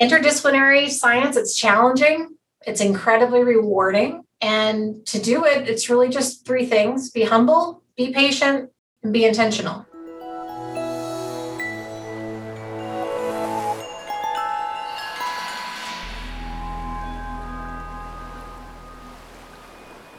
Interdisciplinary science, it's challenging, it's incredibly rewarding. And to do it, it's really just three things be humble, be patient, and be intentional.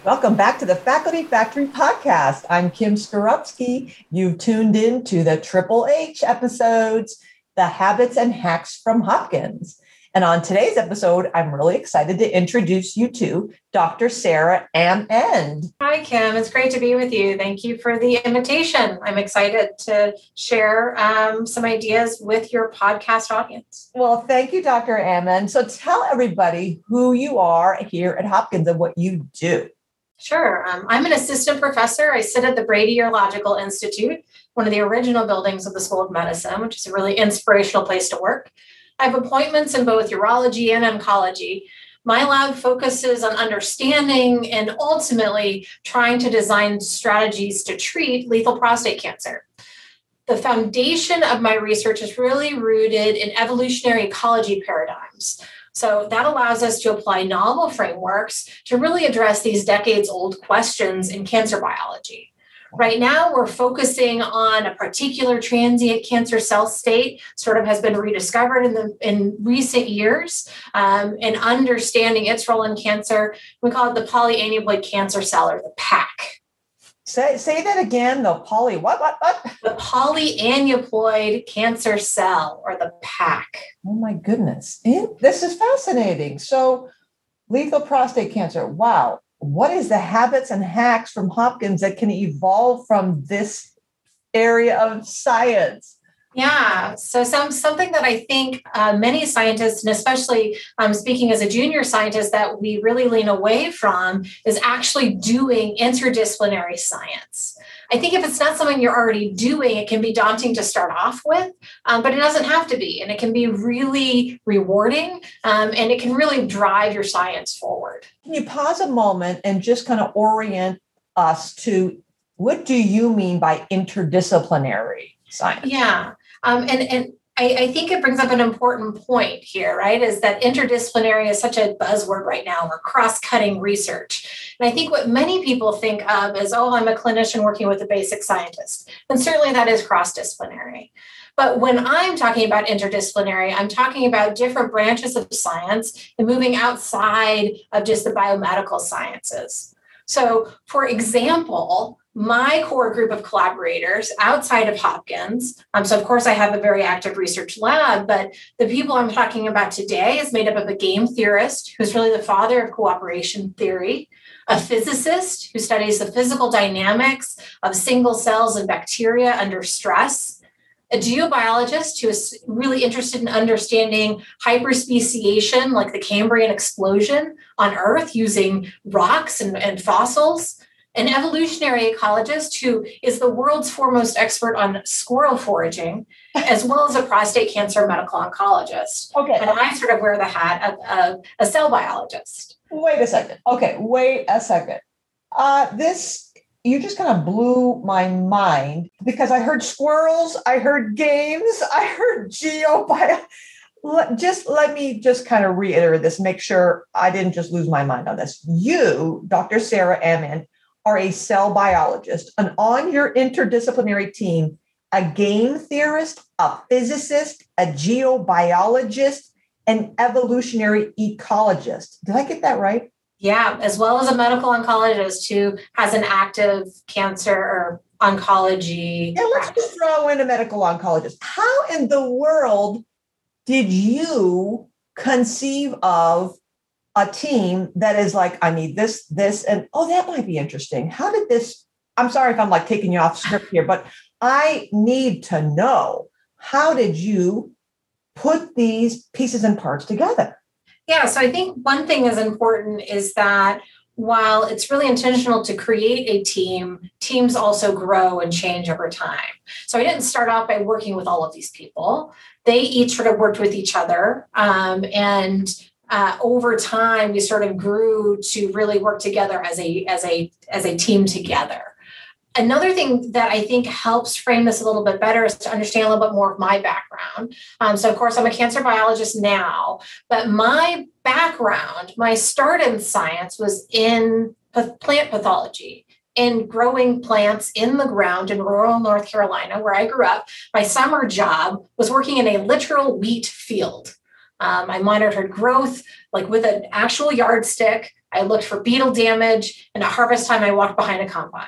Welcome back to the Faculty Factory podcast. I'm Kim Skarupski. You've tuned in to the Triple H episodes, the habits and hacks from Hopkins. And on today's episode, I'm really excited to introduce you to Dr. Sarah Amend. Hi, Kim. It's great to be with you. Thank you for the invitation. I'm excited to share um, some ideas with your podcast audience. Well, thank you, Dr. Amend. So tell everybody who you are here at Hopkins and what you do. Sure. Um, I'm an assistant professor. I sit at the Brady Urological Institute, one of the original buildings of the School of Medicine, which is a really inspirational place to work. I have appointments in both urology and oncology. My lab focuses on understanding and ultimately trying to design strategies to treat lethal prostate cancer. The foundation of my research is really rooted in evolutionary ecology paradigms so that allows us to apply novel frameworks to really address these decades old questions in cancer biology. Right now, we're focusing on a particular transient cancer cell state, sort of has been rediscovered in the in recent years, um, and understanding its role in cancer. We call it the polyaneuploid cancer cell, or the PAC. Say, say that again. The poly what what what? The polyaneuploid cancer cell or the PAC. Oh my goodness! this is fascinating. So, lethal prostate cancer. Wow. What is the habits and hacks from Hopkins that can evolve from this area of science? Yeah, so some something that I think uh, many scientists, and especially um, speaking as a junior scientist, that we really lean away from is actually doing interdisciplinary science. I think if it's not something you're already doing, it can be daunting to start off with, um, but it doesn't have to be, and it can be really rewarding, um, and it can really drive your science forward. Can you pause a moment and just kind of orient us to what do you mean by interdisciplinary science? Yeah. Um, and and I, I, think it brings up an important point here, right? Is that interdisciplinary is such a buzzword right now, or cross-cutting research. And I think what many people think of is, oh, I'm a clinician working with a basic scientist. And certainly that is cross-disciplinary. But when I'm talking about interdisciplinary, I'm talking about different branches of science and moving outside of just the biomedical sciences. So, for example, my core group of collaborators outside of Hopkins. Um, so, of course, I have a very active research lab, but the people I'm talking about today is made up of a game theorist who's really the father of cooperation theory, a physicist who studies the physical dynamics of single cells and bacteria under stress, a geobiologist who is really interested in understanding hyperspeciation, like the Cambrian explosion on Earth using rocks and, and fossils an evolutionary ecologist who is the world's foremost expert on squirrel foraging, as well as a prostate cancer medical oncologist. Okay. And I sort of wear the hat of, of a cell biologist. Wait a second. Okay, wait a second. Uh, this, you just kind of blew my mind because I heard squirrels, I heard games, I heard geobio. Just let me just kind of reiterate this, make sure I didn't just lose my mind on this. You, Dr. Sarah Amend, are a cell biologist, an on your interdisciplinary team, a game theorist, a physicist, a geobiologist, an evolutionary ecologist. Did I get that right? Yeah, as well as a medical oncologist who has an active cancer or oncology. Yeah, let's practice. just throw in a medical oncologist. How in the world did you conceive of a team that is like, I need this, this, and oh, that might be interesting. How did this? I'm sorry if I'm like taking you off script here, but I need to know how did you put these pieces and parts together? Yeah, so I think one thing is important is that while it's really intentional to create a team, teams also grow and change over time. So I didn't start off by working with all of these people. They each sort of worked with each other. Um, and uh, over time we sort of grew to really work together as a as a as a team together another thing that I think helps frame this a little bit better is to understand a little bit more of my background. Um, so, of course, I'm a cancer biologist now, but my background, my start in science was in plant pathology in growing plants in the ground in rural North Carolina, where I grew up. My summer job was working in a literal wheat field. Um, I monitored growth like with an actual yardstick. I looked for beetle damage, and at harvest time, I walked behind a combine.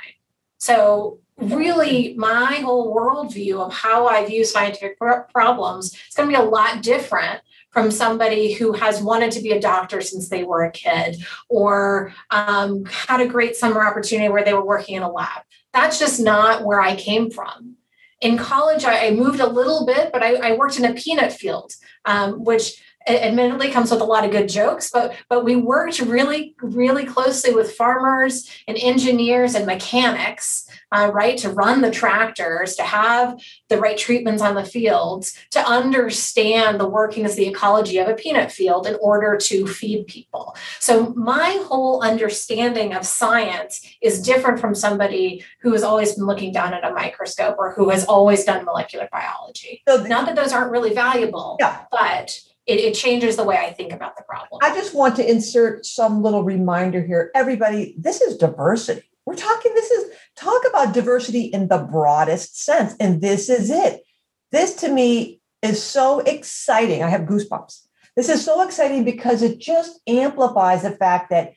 So, really, my whole worldview of how I view scientific problems is going to be a lot different from somebody who has wanted to be a doctor since they were a kid or um, had a great summer opportunity where they were working in a lab. That's just not where I came from. In college, I, moved a little bit, but I, I worked in a peanut field, um, which admittedly comes with a lot of good jokes but but we worked really really closely with farmers and engineers and mechanics uh, right to run the tractors to have the right treatments on the fields to understand the workings the ecology of a peanut field in order to feed people so my whole understanding of science is different from somebody who has always been looking down at a microscope or who has always done molecular biology so not that those aren't really valuable yeah. but it, it changes the way I think about the problem. I just want to insert some little reminder here. Everybody, this is diversity. We're talking, this is talk about diversity in the broadest sense. And this is it. This to me is so exciting. I have goosebumps. This is so exciting because it just amplifies the fact that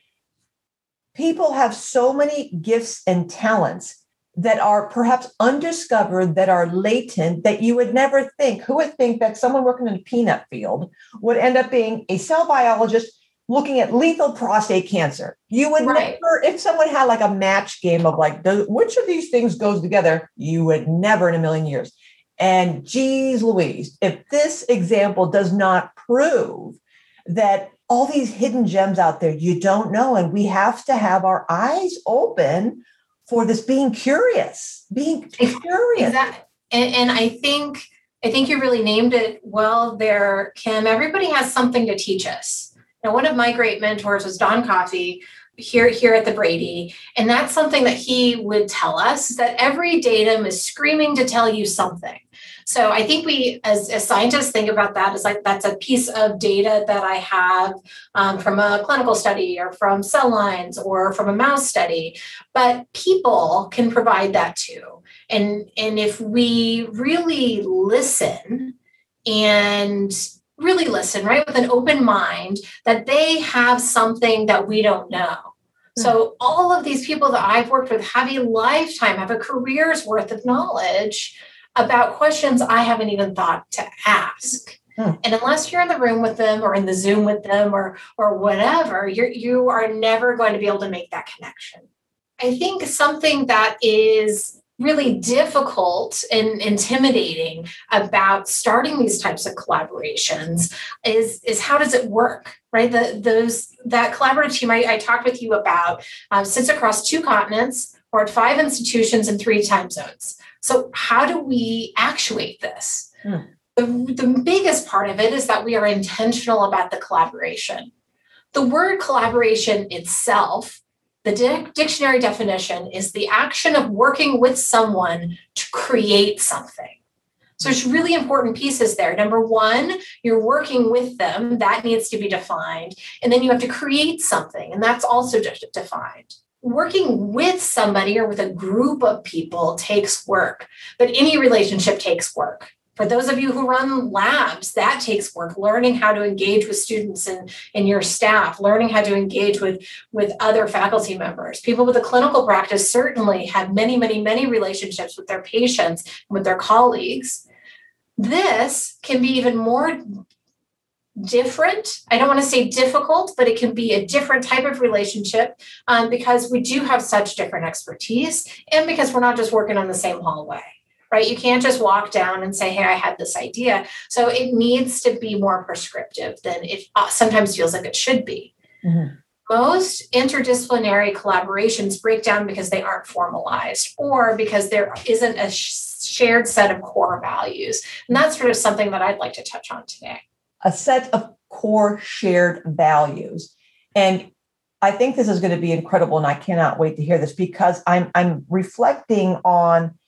people have so many gifts and talents that are perhaps undiscovered, that are latent, that you would never think. Who would think that someone working in a peanut field would end up being a cell biologist looking at lethal prostate cancer? You would right. never, if someone had like a match game of like, which of these things goes together, you would never in a million years. And geez Louise, if this example does not prove that all these hidden gems out there you don't know, and we have to have our eyes open for this being curious, being curious. Exactly. And, and I think I think you really named it well there, Kim. Everybody has something to teach us. Now, one of my great mentors was Don Coffey here here at the Brady, and that's something that he would tell us that every datum is screaming to tell you something. So I think we, as, as scientists, think about that as like that's a piece of data that I have um, from a clinical study or from cell lines or from a mouse study. But people can provide that too. And, and if we really listen and really listen, right, with an open mind, that they have something that we don't know. Hmm. So, all of these people that I've worked with have a lifetime, have a career's worth of knowledge about questions I haven't even thought to ask. Hmm. And unless you're in the room with them or in the Zoom with them or or whatever, you're you are never going to be able to make that connection. I think something that is really difficult and intimidating about starting these types of collaborations is is how does it work right the, those that collaborative team I, I talked with you about uh, sits across two continents or at five institutions in three time zones so, how do we actuate this? Hmm. The, the biggest part of it is that we are intentional about the collaboration. The word collaboration itself, the di- dictionary definition is the action of working with someone to create something. So there's really important pieces there. Number one, you're working with them, that needs to be defined. And then you have to create something, and that's also de- defined working with somebody or with a group of people takes work, but any relationship takes work. For those of you who run labs, that takes work. Learning how to engage with students and, and your staff, learning how to engage with, with other faculty members. People with a clinical practice certainly have many, many, many relationships with their patients and with their colleagues. This can be even more different. I don't want to say difficult, but it can be a different type of relationship um, because we do have such different expertise and because we're not just working on the same hallway. Right. You can't just walk down and say, Hey, I had this idea. So it needs to be more prescriptive than it uh, sometimes feels like it should be. Mm-hmm. Most interdisciplinary collaborations break down because they aren't formalized or because there isn't a shared set of core values. And that's sort of something that I'd like to touch on today a set of core shared values. And I think this is going to be incredible, and I cannot wait to hear this because I'm I'm reflecting on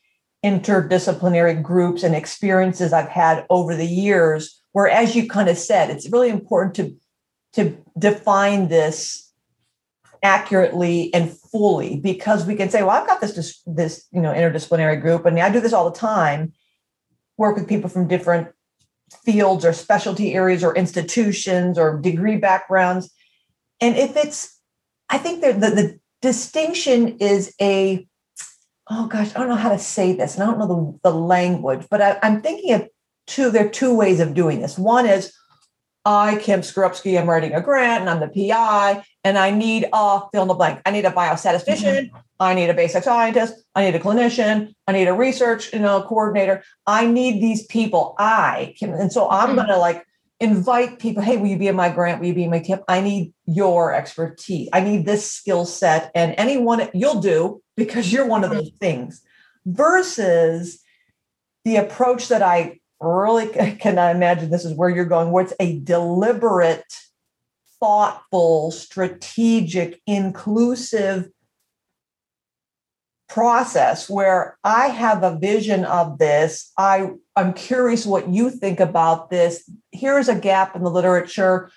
interdisciplinary groups and experiences I've had over the years. Where, as you kind of said, it's really important to to define this accurately and fully because we can say, well, I've got this this you know interdisciplinary group, and I do this all the time. Work with people from different fields or specialty areas or institutions or degree backgrounds. And if it's, I think that the, the distinction is a, oh gosh, I don't know how to say this, and I don't know the, the language, but I, I'm thinking of two, there are two ways of doing this. One is, I, Kim Skarupski, am writing a grant and I'm the PI, and I need a fill in the blank. I need a biostatistician. Mm-hmm. I need a basic scientist. I need a clinician. I need a research you know, coordinator. I need these people. I can, and so I'm mm-hmm. going to like invite people. Hey, will you be in my grant? Will you be in my tip? I need your expertise. I need this skill set, and anyone you'll do because you're one of those things. Versus the approach that I really cannot imagine this is where you're going, where it's a deliberate, thoughtful, strategic, inclusive process where I have a vision of this. I, I'm curious what you think about this. Here's a gap in the literature.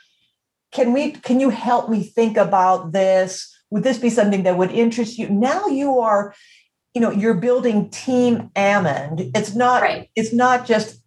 Can we can you help me think about this? Would this be something that would interest you? Now you are, you know, you're building team Amend. It's not right. it's not just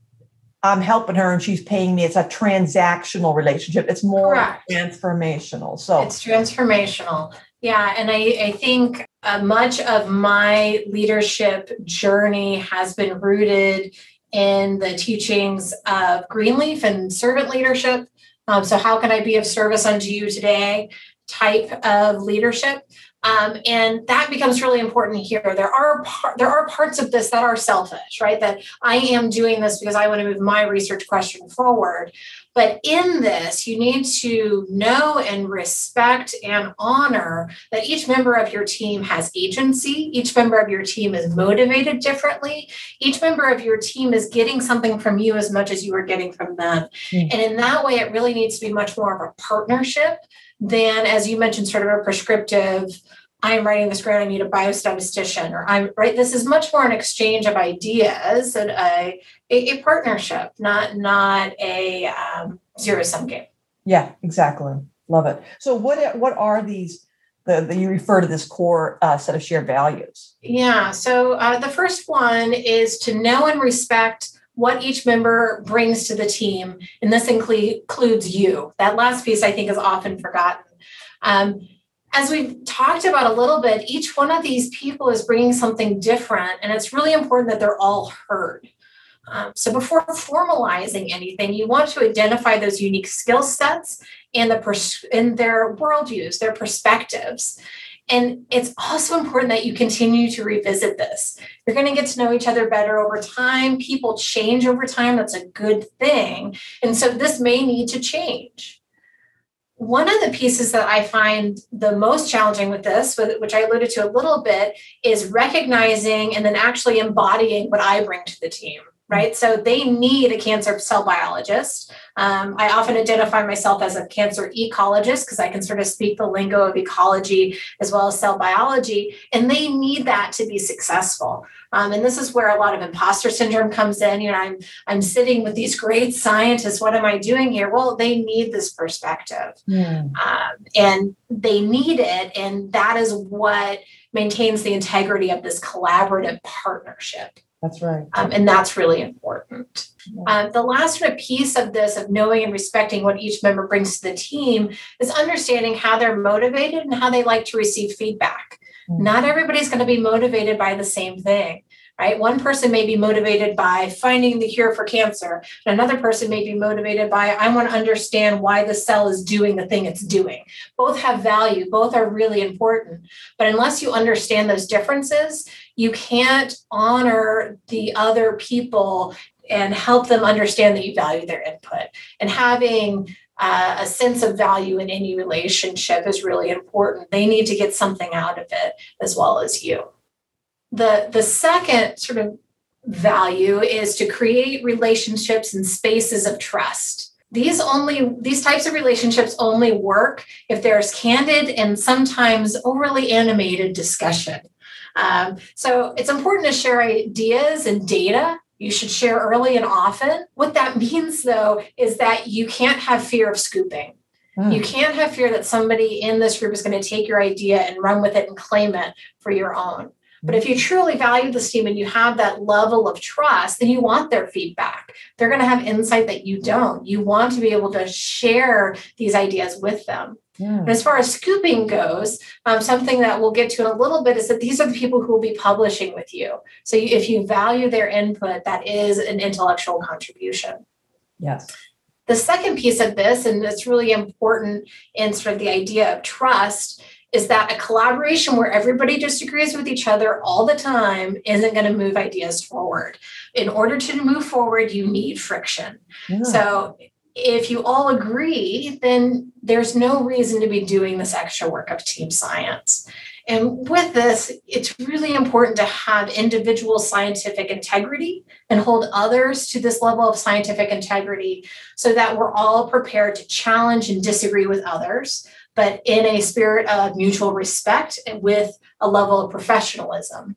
I'm helping her and she's paying me. It's a transactional relationship. It's more Correct. transformational. So it's transformational. Yeah. And I, I think uh, much of my leadership journey has been rooted in the teachings of Greenleaf and servant leadership. Um, so, how can I be of service unto you today? Type of leadership. Um, and that becomes really important here. There are par- there are parts of this that are selfish, right? That I am doing this because I want to move my research question forward. But in this, you need to know and respect and honor that each member of your team has agency. Each member of your team is motivated differently. Each member of your team is getting something from you as much as you are getting from them. Mm-hmm. And in that way, it really needs to be much more of a partnership than, as you mentioned, sort of a prescriptive I'm writing this grant, I need a biostatistician, or I'm right. This is much more an exchange of ideas and a, a, a partnership, not not a um, zero sum game. Yeah, exactly. Love it. So what what are these the, the you refer to this core uh, set of shared values? Yeah. So uh, the first one is to know and respect what each member brings to the team, and this includes you. That last piece I think is often forgotten. Um, as we've talked about a little bit, each one of these people is bringing something different, and it's really important that they're all heard. Um, so before formalizing anything, you want to identify those unique skill sets and the pers- in their worldviews, their perspectives. And it's also important that you continue to revisit this. You're going to get to know each other better over time. People change over time. That's a good thing. And so this may need to change one of the pieces that I find the most challenging with this, which I alluded to a little bit, is recognizing and then actually embodying what I bring to the team right? So they need a cancer cell biologist. Um, I often identify myself as a cancer ecologist because I can sort of speak the lingo of ecology as well as cell biology, and they need that to be successful. Um, and this is where a lot of imposter syndrome comes in. You know, I'm I'm sitting with these great scientists. What am I doing here? Well, they need this perspective, um, and they need it, and that is what maintains the integrity of this collaborative partnership. That's right. Um, and that's really important. Uh, the last sort of piece of this, of knowing and respecting what each member brings to the team, is understanding how they're motivated and how they like to receive feedback. Mm-hmm. Not everybody's going to be motivated by the same thing right? One person may be motivated by finding the cure for cancer, and another person may be motivated by, I want to understand why the cell is doing the thing it's doing. Both have value, both are really important. But unless you understand those differences, you can't honor the other people and help them understand that you value their input. And having uh, a sense of value in any relationship is really important. They need to get something out of it as well as you. The, the second sort of value is to create relationships and spaces of trust. these only these types of relationships only work if there's candid and sometimes overly animated discussion um, so it's important to share ideas and data you should share early and often what that means though is that you can't have fear of scooping mm. you can't have fear that somebody in this group is going to take your idea and run with it and claim it for your own but if you truly value this team and you have that level of trust, then you want their feedback. They're going to have insight that you don't. You want to be able to share these ideas with them. Yeah. And as far as scooping goes, um, something that we'll get to in a little bit is that these are the people who will be publishing with you. So you, if you value their input, that is an intellectual contribution. Yes. The second piece of this, and it's really important in sort of the idea of trust, is that a collaboration where everybody disagrees with each other all the time isn't going to move ideas forward. In order to move forward, you need friction. Yeah. So if you all agree, then there's no reason to be doing this extra work of team science. And with this, it's really important to have individual scientific integrity and hold others to this level of scientific integrity so that we're all prepared to challenge and disagree with others but in a spirit of mutual respect and with a level of professionalism.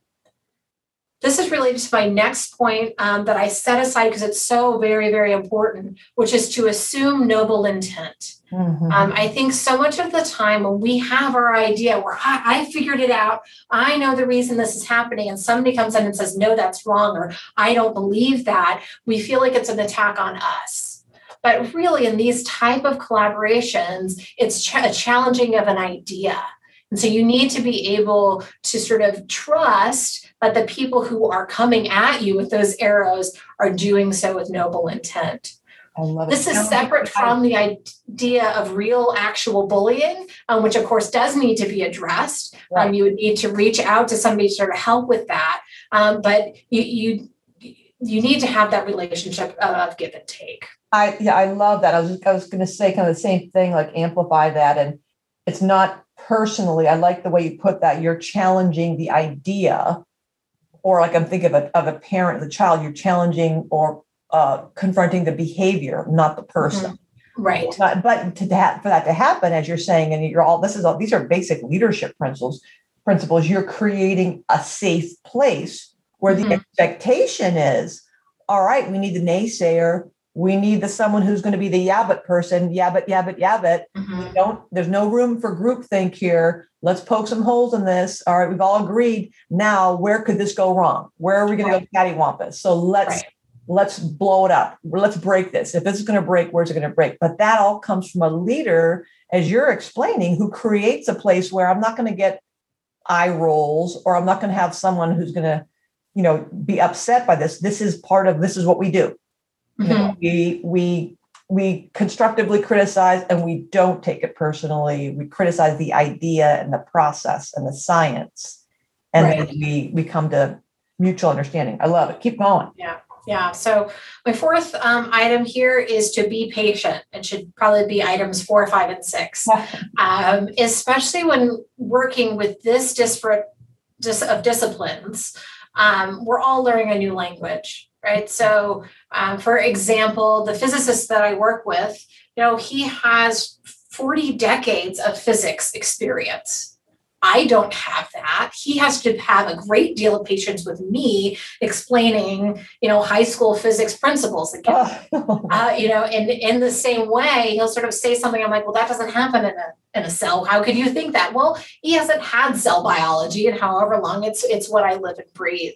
This is related to my next point um, that I set aside because it's so very, very important, which is to assume noble intent. Mm-hmm. Um, I think so much of the time when we have our idea where I, I, figured it out, I know the reason this is happening, and somebody comes in and says, no, that's wrong, or I don't believe that, we feel like it's an attack on us. But really, in these type of collaborations, it's ch- a challenging of an idea. And so you need to be able to sort of trust that the people who are coming at you with those arrows are doing so with noble intent. I love it. This is separate from the idea of real, actual bullying, um, which of course does need to be addressed. Um, right. Um, you would need to reach out to somebody to sort of help with that. Um, but you, you you need to have that relationship of give and take. I yeah, I love that. I was I was going to say kind of the same thing, like amplify that, and it's not personally. I like the way you put that. You're challenging the idea, or like I'm thinking of a of a parent, the child. You're challenging or uh, confronting the behavior, not the person. Mm-hmm. Right. But, but to that for that to happen, as you're saying, and you're all this is all these are basic leadership principles. Principles. You're creating a safe place where mm-hmm. the expectation is, all right, we need the naysayer we need the someone who's going to be the yeah but person yeah but yeah but yeah but mm-hmm. don't there's no room for groupthink here. Let's poke some holes in this. All right we've all agreed. Now where could this go wrong? Where are we going right. to go cattywampus so let's right. let's blow it up. Let's break this. If this is going to break where's it going to break? But that all comes from a leader as you're explaining who creates a place where i'm not going to get eye rolls or i'm not going to have someone who's going to you know be upset by this. This is part of this is what we do Mm-hmm. we we we constructively criticize and we don't take it personally. We criticize the idea and the process and the science, and right. then we we come to mutual understanding. I love it. Keep going. Yeah. Yeah. So my fourth um, item here is to be patient. It should probably be items four, five, and six, um, especially when working with this disparate dis- of disciplines. Um, we're all learning a new language right? So, um, for example, the physicist that I work with, you know, he has 40 decades of physics experience. I don't have that. He has to have a great deal of patience with me explaining, you know, high school physics principles again. Oh. uh, you know, and in the same way, he'll sort of say something. I'm like, well, that doesn't happen in a in a cell. How could you think that? Well, he hasn't had cell biology, and however long it's it's what I live and breathe.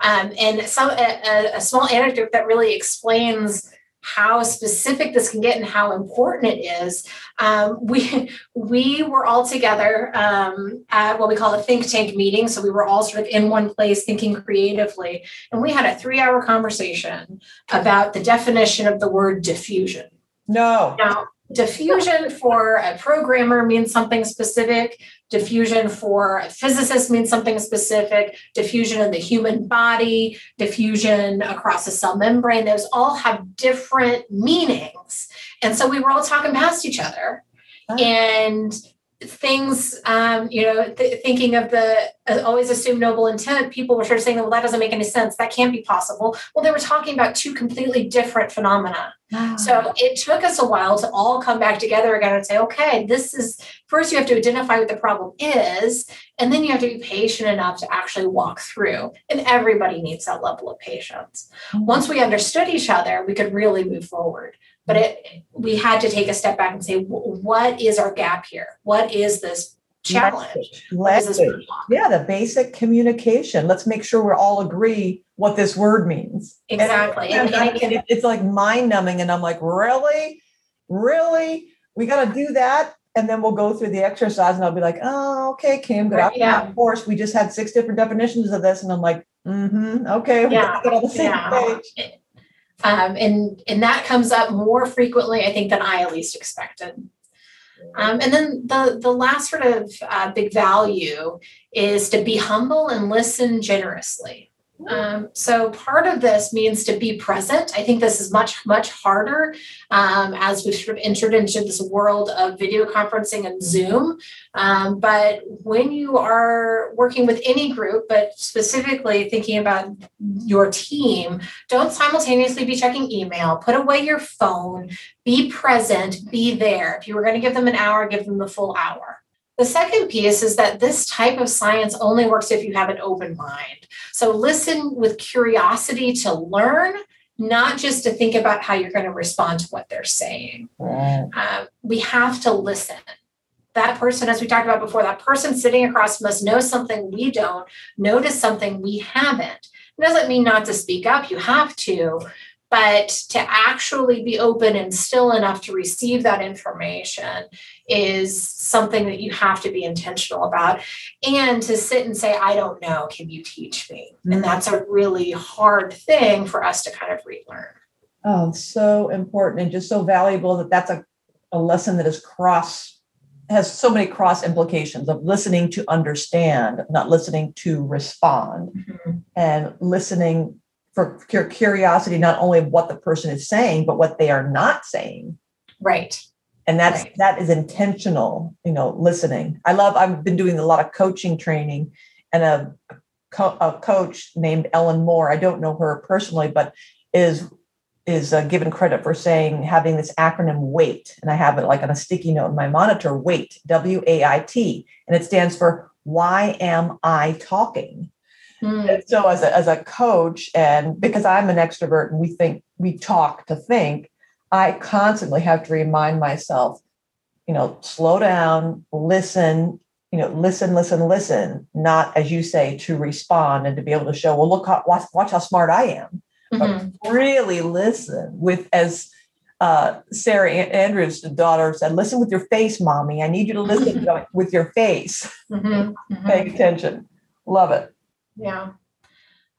Um, and some a, a small anecdote that really explains how specific this can get and how important it is. Um, we we were all together um, at what we call a think tank meeting, so we were all sort of in one place thinking creatively, and we had a three hour conversation about the definition of the word diffusion. No. Now, diffusion for a programmer means something specific. Diffusion for a physicist means something specific. Diffusion in the human body. Diffusion across a cell membrane. Those all have different meanings. And so we were all talking past each other. Ah. And things, um, you know, th- thinking of the uh, always assume noble intent, people were sort of saying, well, that doesn't make any sense. That can't be possible. Well, they were talking about two completely different phenomena. So it took us a while to all come back together again and say, okay, this is first you have to identify what the problem is, and then you have to be patient enough to actually walk through. And everybody needs that level of patience. Mm-hmm. Once we understood each other, we could really move forward but it we had to take a step back and say what is our gap here? What is this challenge? Let's, yeah the basic communication. Let's make sure we all agree what this word means. Exactly. And, and, and, it's like mind numbing and i'm like really? Really? We got to do that? And then we'll go through the exercise and i'll be like oh okay kim good right, yeah. of course we just had six different definitions of this and i'm like mm-hmm okay yeah. got on the same yeah. page um, and and that comes up more frequently, I think, than I at least expected. Um, and then the the last sort of uh, big value is to be humble and listen generously. Um, so part of this means to be present. I think this is much, much harder um, as we've sort of entered into this world of video conferencing and Zoom. Um, but when you are working with any group, but specifically thinking about your team, don't simultaneously be checking email, put away your phone, be present, be there. If you were going to give them an hour, give them the full hour. The second piece is that this type of science only works if you have an open mind. So listen with curiosity to learn, not just to think about how you're going to respond to what they're saying. Right. Um, we have to listen. That person, as we talked about before, that person sitting across must know something we don't, notice something we haven't. It doesn't mean not to speak up, you have to, but to actually be open and still enough to receive that information is something that you have to be intentional about and to sit and say i don't know can you teach me mm-hmm. and that's a really hard thing for us to kind of relearn oh so important and just so valuable that that's a, a lesson that is cross has so many cross implications of listening to understand not listening to respond mm-hmm. and listening for curiosity not only of what the person is saying but what they are not saying. Right. And that's right. that is intentional you know listening. I love i've been doing a lot of coaching training and a, co- a coach named ellen moore i don't know her personally but is is uh, given credit for saying having this acronym wait and i have it like on a sticky note in my monitor wait w-a-i-t and it stands for why am i talking Mm. so as a, as a coach, and because I'm an extrovert and we think we talk to think, I constantly have to remind myself, you know, slow down, listen, you know, listen, listen, listen, not as you say to respond and to be able to show, well, look, how, watch, watch how smart I am. Mm-hmm. But really listen with as uh, Sarah Amend's daughter said, listen with your face, mommy. I need you to listen with your face. Mm-hmm. Mm-hmm. Pay attention. Love it. Yeah.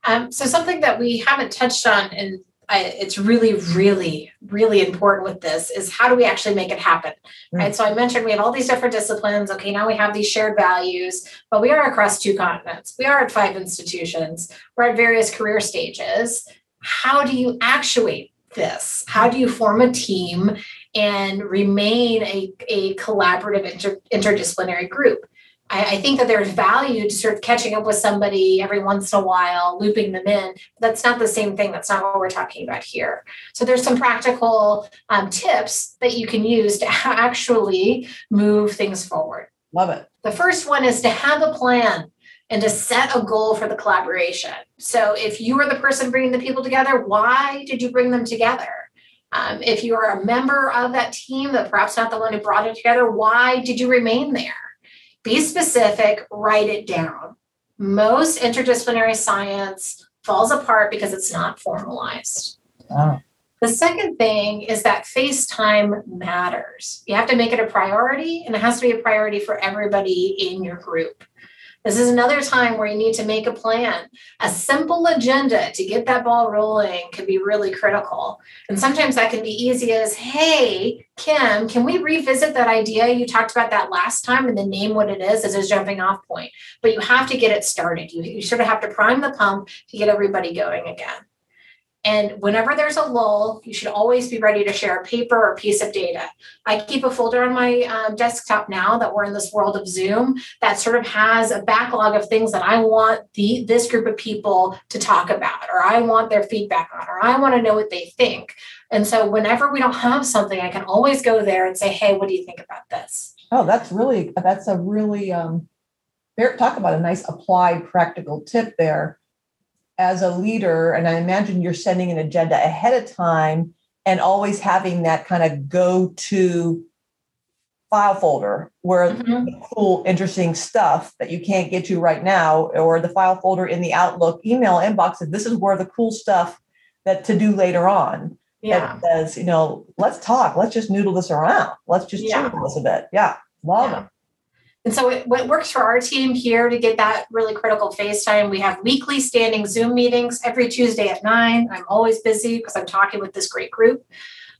Um, so something that we haven't touched on, and I, it's really, really, really important with this is how do we actually make it happen, mm. right? So I mentioned we have all these different disciplines. Okay, now we have these shared values, but we are across two continents. We are at five institutions. We're at various career stages. How do you actuate this? How do you form a team and remain a, a collaborative inter, interdisciplinary group? I, I, think that there's value to sort of catching up with somebody every once in a while, looping them in. But That's not the same thing. That's not what we're talking about here. So there's some practical um, tips that you can use to actually move things forward. Love it. The first one is to have a plan and to set a goal for the collaboration. So if you are the person bringing the people together, why did you bring them together? Um, if you are a member of that team, but perhaps not the one who brought it together, why did you remain there? Be specific, write it down. Most interdisciplinary science falls apart because it's not formalized. Oh. The second thing is that face time matters. You have to make it a priority, and it has to be a priority for everybody in your group. This is another time where you need to make a plan. A simple agenda to get that ball rolling can be really critical. And sometimes that can be easy as, hey, Kim, can we revisit that idea? You talked about that last time and then name what it is as a jumping off point. But you have to get it started. You, you sort of have to prime the pump to get everybody going again. And whenever there's a lull, you should always be ready to share a paper or piece of data. I keep a folder on my um, desktop now that we're in this world of Zoom that sort of has a backlog of things that I want the this group of people to talk about, or I want their feedback on, or I want to know what they think. And so whenever we don't have something, I can always go there and say, "Hey, what do you think about this?" Oh, that's really that's a really um, talk about a nice applied practical tip there as a leader, and I imagine you're sending an agenda ahead of time and always having that kind of go to file folder where mm-hmm. cool, interesting stuff that you can't get to right now, or the file folder in the Outlook email inbox. That This is where the cool stuff that to do later on. Yeah. That says, you know, let's talk. Let's just noodle this around. Let's just yeah. this a bit. Yeah. Love yeah. it. And so it, what works for our team here to get that really critical face time, we have weekly standing Zoom meetings every Tuesday at nine. I'm always busy because I'm talking with this great group.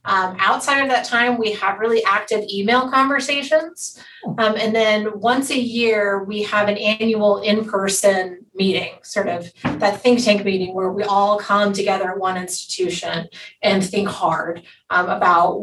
Um, outside of that time, we have really active email conversations. Um, and then once a year, we have an annual in person meeting, sort of that think tank meeting where we all come together at one institution and think hard um, about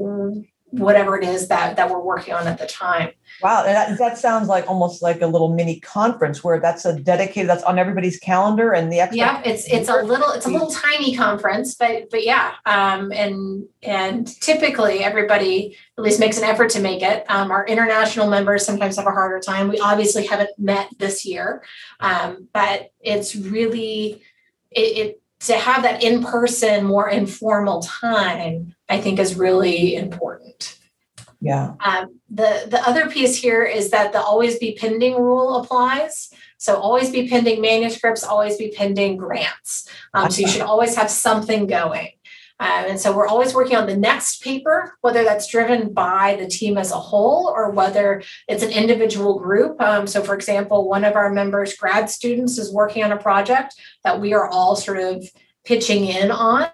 whatever it is that, that we're working on at the time. Wow, that, that sounds like almost like a little mini conference where that's a dedicated that's on everybody's calendar and the yeah it's it's a little it's a little tiny conference but but yeah um, and and typically everybody at least makes an effort to make it um, our international members sometimes have a harder time we obviously haven't met this year um, but it's really it, it to have that in person more informal time i think is really important yeah. Um, the the other piece here is that the always be pending rule applies. So always be pending manuscripts, always be pending grants. Um, so you should always have something going. Um, and so we're always working on the next paper, whether that's driven by the team as a whole or whether it's an individual group. Um, so, for example, one of our members, grad students, is working on a project that we are all sort of pitching in on.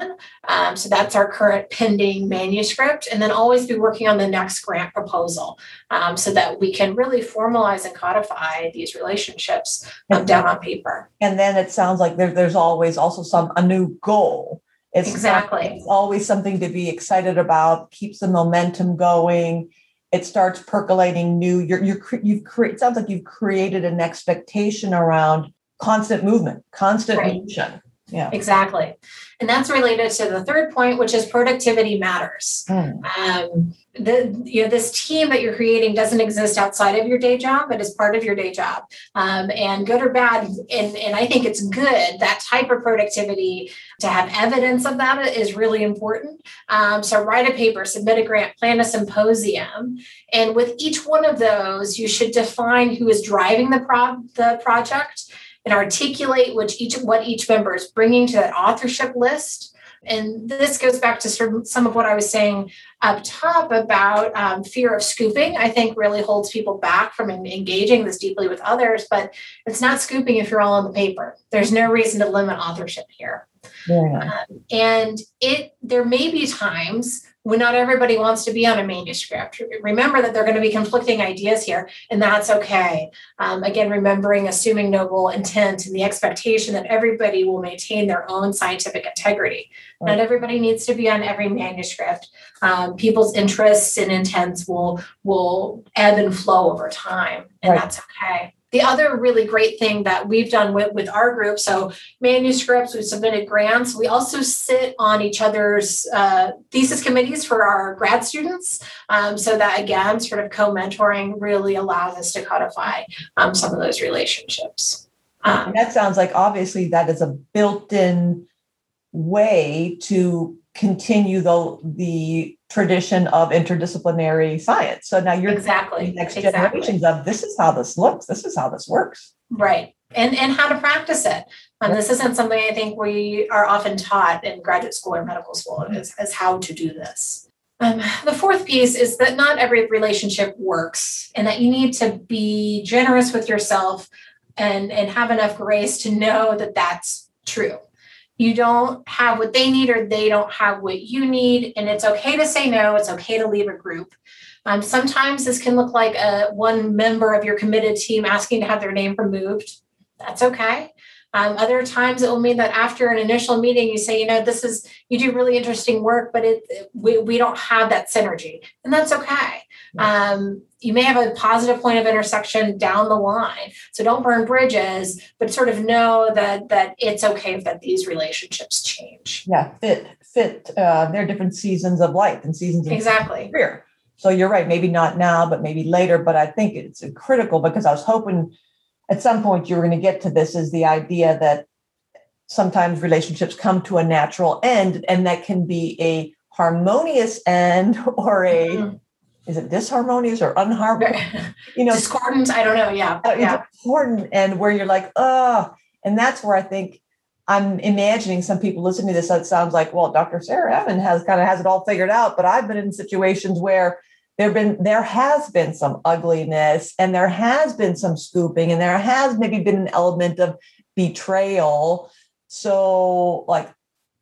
Um, so that's our current pending manuscript. And then always be working on the next grant proposal um, so that we can really formalize and codify these relationships um, down on paper. And then it sounds like there, there's always also some a new goal. It's exactly it's always something to be excited about, keeps the momentum going. It starts percolating new. You're, you're you've created. It sounds like you've created an expectation around constant movement, constant right. motion yeah. Exactly. And that's related to the third point, which is productivity matters. Mm. Um, the you know this team that you're creating doesn't exist outside of your day job, but is part of your day job. Um, and good or bad, and, and I think it's good that type of productivity to have evidence of that is really important. Um, so write a paper, submit a grant, plan a symposium, and with each one of those, you should define who is driving the pro- the project and articulate which each what each member is bringing to that authorship list. And this goes back to sort of some of what I was saying up top about um, fear of scooping. I think really holds people back from engaging this deeply with others. But it's not scooping if you're all on the paper. There's no reason to limit authorship here. Yeah. Um, and it there may be times when not everybody wants to be on a manuscript. Remember that there are going to be conflicting ideas here, and that's okay. Um, again, remembering assuming noble intent and the expectation that everybody will maintain their own scientific integrity. Right. Not everybody needs to be on every manuscript. Um, people's interests and intents will will ebb and flow over time, and right. that's okay the other really great thing that we've done with, with our group so manuscripts we've submitted grants. We also sit on each other's uh, thesis committees for our grad students. Um, so that again sort of co-mentoring really allows us to codify um, some of those relationships. Um, that sounds like obviously that is a built-in way to continue the the tradition of interdisciplinary science. So now you're exactly next exactly. generations of this is how this looks, this is how this works. Right. And and how to practice it. And um, this isn't something I think we are often taught in graduate school or medical school is, is how to do this. Um, the fourth piece is that not every relationship works and that you need to be generous with yourself and, and have enough grace to know that that's true you don't have what they need or they don't have what you need and it's okay to say no it's okay to leave a group. Um, sometimes this can look like a one member of your committed team asking to have their name removed. That's okay Um, other times it will mean that after an initial meeting, you say, you know, this is, you do really interesting work, but it, we, we don't have that synergy. And that's okay. Um, you may have a positive point of intersection down the line. So don't burn bridges, but sort of know that that it's okay that these relationships change. Yeah, fit, fit. Uh, there are different seasons of life and seasons of exactly. career. So you're right, maybe not now, but maybe later. But I think it's critical because I was hoping at some point you were going to get to this is the idea that sometimes relationships come to a natural end and that can be a harmonious end or a mm-hmm. is it disharmonious or unharmonious you know discordant i don't know yeah uh, yeah. discordant and where you're like oh and that's where i think i'm imagining some people listening to this that sounds like well dr sarah amend has kind of has it all figured out but i've been in situations where there been there has been some ugliness and there has been some scooping and there has maybe been an element of betrayal. So like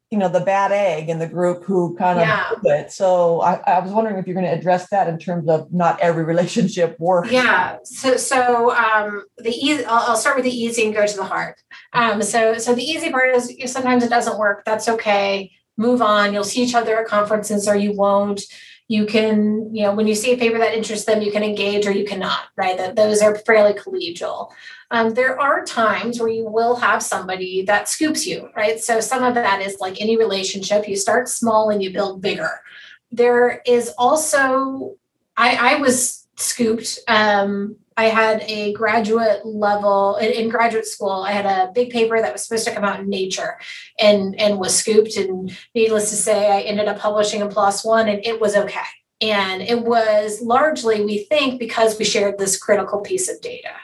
you know the bad egg in the group who kind of yeah. it. So I, I was wondering if you're going to address that in terms of not every relationship works. Yeah. So so um the easy I'll, I'll start with the easy and go to the hard. Um so so the easy part is sometimes it doesn't work that's okay. Move on. You'll see each other at conferences or you won't you can, you know, when you see a paper that interests them, you can engage or you cannot, right? That those are fairly collegial. Um, there are times where you will have somebody that scoops you, right? So some of that is like any relationship, you start small and you build bigger. There is also, I, I was scooped um, I had a graduate level in, graduate school. I had a big paper that was supposed to come out in Nature, and and was scooped. And needless to say, I ended up publishing in PLOS One, and it was okay. And it was largely, we think, because we shared this critical piece of data.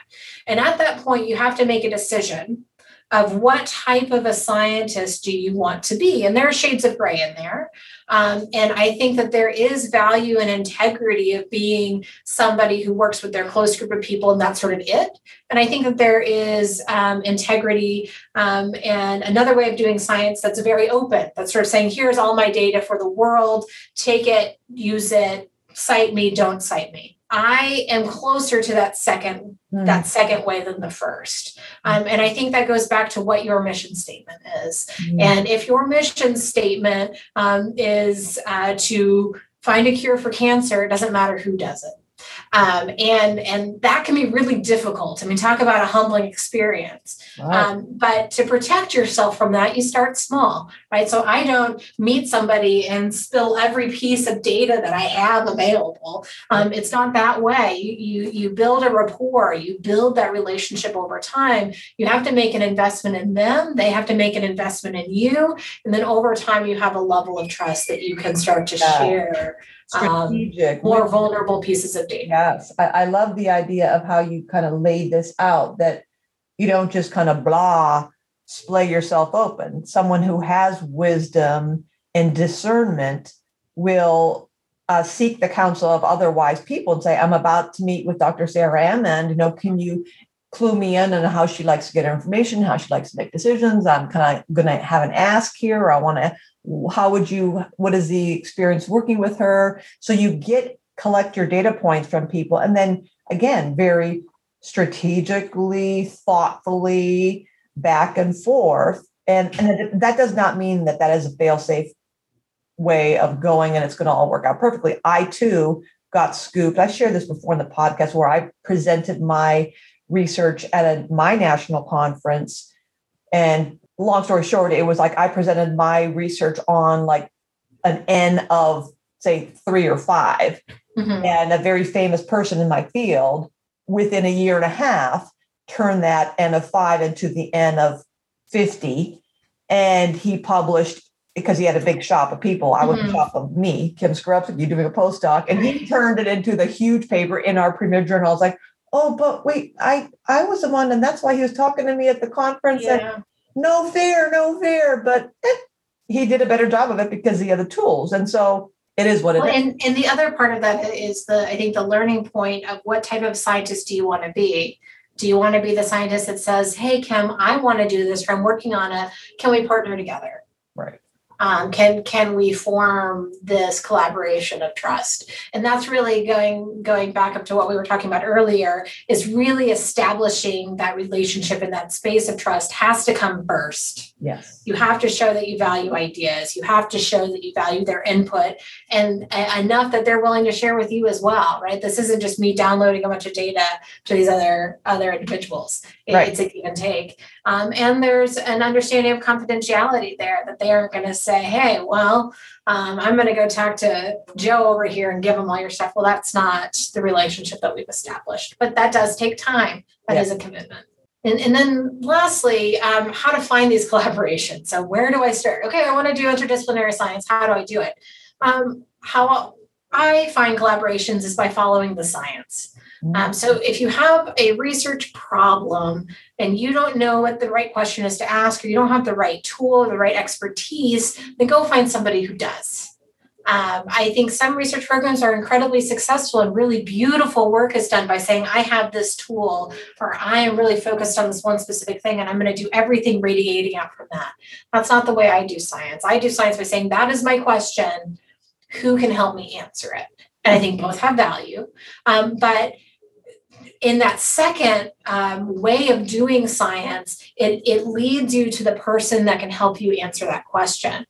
And at that point, you have to make a decision of what type of a scientist do you want to be and there are shades of gray in there um, and i think that there is value and integrity of being somebody who works with their close group of people and that's sort of it. And i think that there is um, integrity um, and another way of doing science that's very open that's sort of saying here's all my data for the world. Take it use it. Cite me don't cite me I am closer to that second mm. that second way than the first, um, and I think that goes back to what your mission statement is. Mm. And if your mission statement um, is uh, to find a cure for cancer, it doesn't matter who does it um, and and that can be really difficult. I mean, talk about a humbling experience. Um, but to protect yourself from that, you start small, right? So I don't meet somebody and spill every piece of data that I have available. Um, it's not that way. You, you you build a rapport, you build that relationship over time. You have to make an investment in them. They have to make an investment in you, and then over time, you have a level of trust that you can start to share strategic, um, more vulnerable pieces of data. Yes, I, I love the idea of how you kind of laid this out that you don't just kind of blah splay yourself open. Someone who has wisdom and discernment will uh, seek the counsel of other wise people and say, "I'm about to meet with Dr. Sarah Amend. You know, can you?" Clue me in on how she likes to get information, how she likes to make decisions. I'm kind of going to have an ask here. I want to how would you what is the experience working with her so you get collect your data points from people and then again very strategically thoughtfully back and forth and, and that does not mean that that is a fail safe way of going and it's going to all work out perfectly i too got scooped i shared this before in the podcast where i presented my research at a my national conference and long story short, it was like I presented my research on like an N of say three or 5 mm-hmm. and a very famous person in my field within a year and a half turned that N of five into the N of 50. And he published because he had a big shop of people. I was mm-hmm. a shop of me, Kim Skarupski, you doing a postdoc, and he turned it into the huge paper in our premier journal. I was like, oh, but wait, I I was the one, and that's why he was talking to me at the conference. Yeah. And no fear, no fear. But eh, he did a better job of it because he had the tools. And so it is what it well, is. And, and the other part of that is the, I think, the learning point of what type of scientist do you want to be? Do you want to be the scientist that says, hey, Kim, I want to do this, or I'm working on it. Can we partner together? Um, can can we form this collaboration of trust? And that's really going going back up to what we were talking about earlier is really establishing that relationship in that space of trust has to come first. Yes. You have to show that you value ideas. You have to show that you value their input and uh, enough that they're willing to share with you as well right? This isn't just me downloading a bunch of data to these other other individuals. It, right. it's a give and take um, and there's an understanding of confidentiality there that they aren't going to say, hey, well, um, I'm going to go talk to Joe over here and give him all your stuff. Well, that's not the relationship that we've established, but that does take time. That yeah. is a commitment. And, and then lastly, um, how to find these collaborations. So where do I start? Okay, I want to do interdisciplinary science. How do I do it? Um, how I find collaborations is by following the science. Um, so if you have a research problem and you don't know what the right question is to ask, or you don't have the right tool or the right expertise, then go find somebody who does. Um, I think some research programs are incredibly successful and really beautiful work is done by saying, I have this tool, or I am really focused on this one specific thing, and I'm going to do everything radiating out from that. That's not the way I do science. I do science by saying, That is my question. Who can help me answer it? And I think both have value. Um, but in that second um, way of doing science, it, it leads you to the person that can help you answer that question.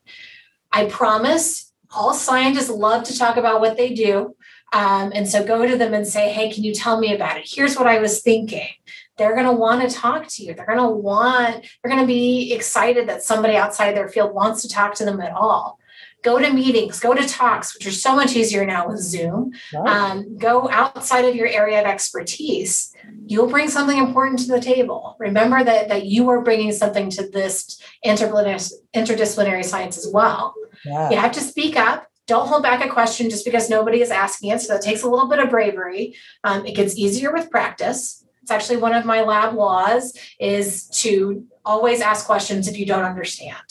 I promise all scientists love to talk about what they do. Um, and so go to them and say, hey, can you tell me about it? Here's what I was thinking. They're going to want to talk to you. They're going to want, they're going to be excited that somebody outside their field wants to talk to them at all go to meetings, go to talks, which are so much easier now with Zoom. Um, go outside of your area of expertise. You'll bring something important to the table. Remember that, that you are bringing something to this interdisciplinary, interdisciplinary science as well. Yeah. You have to speak up. Don't hold back a question just because nobody is asking it. So that takes a little bit of bravery. Um, it gets easier with practice. It's actually one of my lab laws is to always ask questions if you don't understand.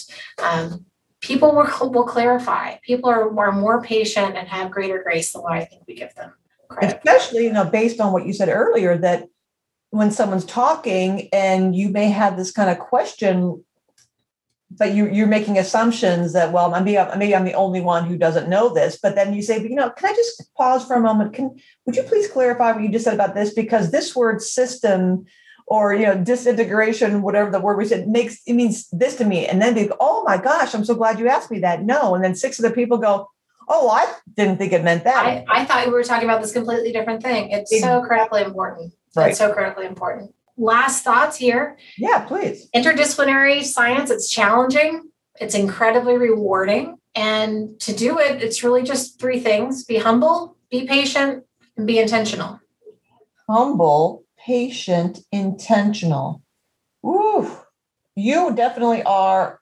Um, people will, will clarify. People are, are more patient and have greater grace than what I think we give them credit. Especially, you know, based on what you said earlier, that when someone's talking and you may have this kind of question, but you, you're making assumptions that, well, maybe, I'm, maybe I'm the only one who doesn't know this. But then you say, but, you know, can I just pause for a moment? Can would you please clarify what you just said about this? Because this word system or you know disintegration whatever the word we said makes it means this to me. And then they go oh my gosh i'm so glad you asked me that. No. And then six of the people go oh i didn't think it meant that. I, I thought we were talking about this completely different thing. It's it, so critically important. Right. it's so critically important. Last thoughts here. Yeah please. Interdisciplinary science it's challenging. It's incredibly rewarding. And to do it it's really just three things. Be humble be patient and be intentional. Humble patient, intentional. Ooh, you definitely are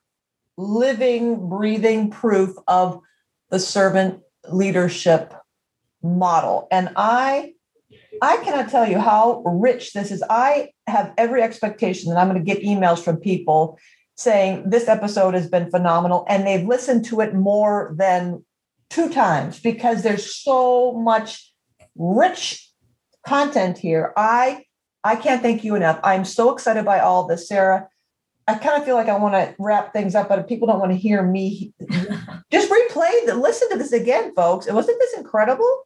living, breathing proof of the servant leadership model. And I I cannot tell you how rich this is. I have every expectation that I'm going to get emails from people saying this episode has been phenomenal and they've listened to it more than two times because there's so much rich content here. I I can't thank you enough. I'm so excited by all this, Sarah. I kind of feel like I want to wrap things up, but if people don't want to hear me, just replay the listen to this again, folks. Wasn't this incredible?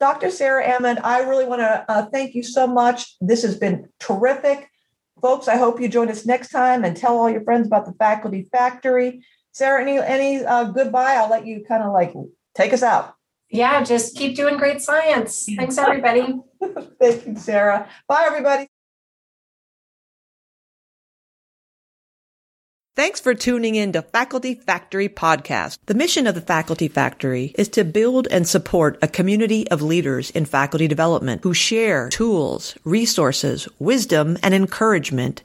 Dr. Sarah Amend, I really want to uh, thank you so much. This has been terrific. Folks, I hope you join us next time and tell all your friends about the Faculty Factory. Sarah, any any uh, goodbye? I'll let you kind of like take us out yeah, just keep doing great science. Thanks, everybody. Thank you, Sarah. Bye, everybody. Thanks for tuning in to Faculty Factory Podcast. The mission of the Faculty Factory is to build and support a community of leaders in faculty development who share tools, resources, wisdom, and encouragement